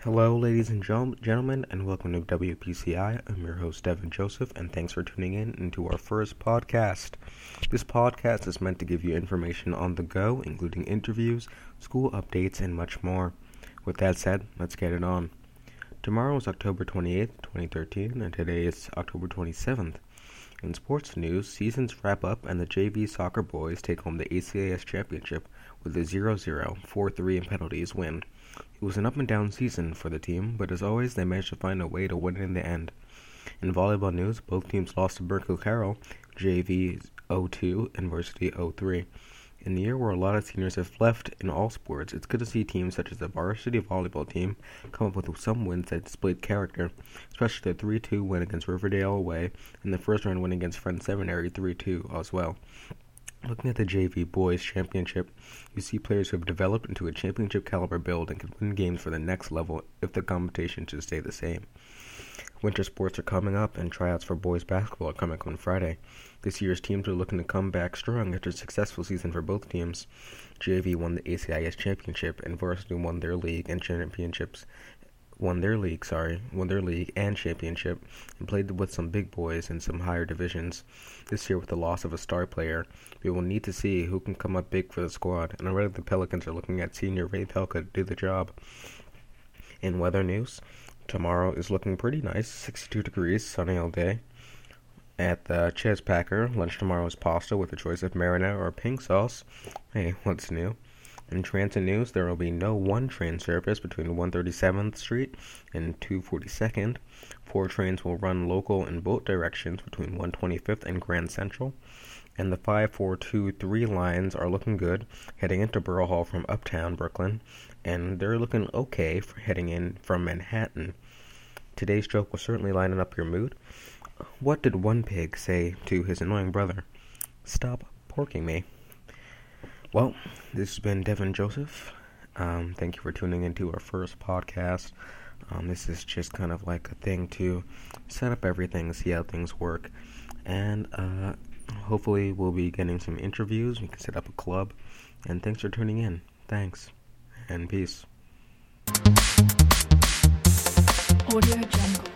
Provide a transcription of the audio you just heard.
Hello, ladies and gentlemen, and welcome to WPCI. I'm your host, Devin Joseph, and thanks for tuning in into our first podcast. This podcast is meant to give you information on the go, including interviews, school updates, and much more. With that said, let's get it on. Tomorrow is October 28th, 2013, and today is October 27th. In sports news, seasons wrap up and the JV soccer boys take home the ACIS championship with a 0-0, 4-3 in penalties win. It was an up and down season for the team, but as always, they managed to find a way to win in the end. In volleyball news, both teams lost to Berkeley Carroll, JV 02 and Varsity 03. In the year where a lot of seniors have left in all sports, it's good to see teams such as the varsity volleyball team come up with some wins that displayed character, especially the 3 2 win against Riverdale away and the first round win against Friends Seminary 3 2 as well. Looking at the JV Boys Championship, you see players who have developed into a championship caliber build and can win games for the next level if the competition should stay the same. Winter sports are coming up, and tryouts for boys basketball are coming up on Friday. This year's teams are looking to come back strong after a successful season for both teams. JV won the ACIS championship, and varsity won their league and championships. Won their league, sorry, won their league and championship, and played with some big boys in some higher divisions. This year, with the loss of a star player, we will need to see who can come up big for the squad, and already the Pelicans are looking at senior Ray Pelka to do the job. In weather news, Tomorrow is looking pretty nice, 62 degrees, sunny all day. At the Chez Packer, lunch tomorrow is pasta with a choice of marinara or pink sauce. Hey, what's new? In transit news, there will be no one train service between 137th Street and 242nd. Four trains will run local in both directions between 125th and Grand Central. And the 5423 lines are looking good, heading into Borough Hall from uptown Brooklyn, and they're looking okay for heading in from Manhattan. Today's joke will certainly lighten up your mood. What did one pig say to his annoying brother? Stop porking me. Well, this has been Devin Joseph. Um, thank you for tuning into our first podcast. Um, this is just kind of like a thing to set up everything, see how things work, and uh, hopefully we'll be getting some interviews. We can set up a club. And thanks for tuning in. Thanks and peace. Audio Jungle.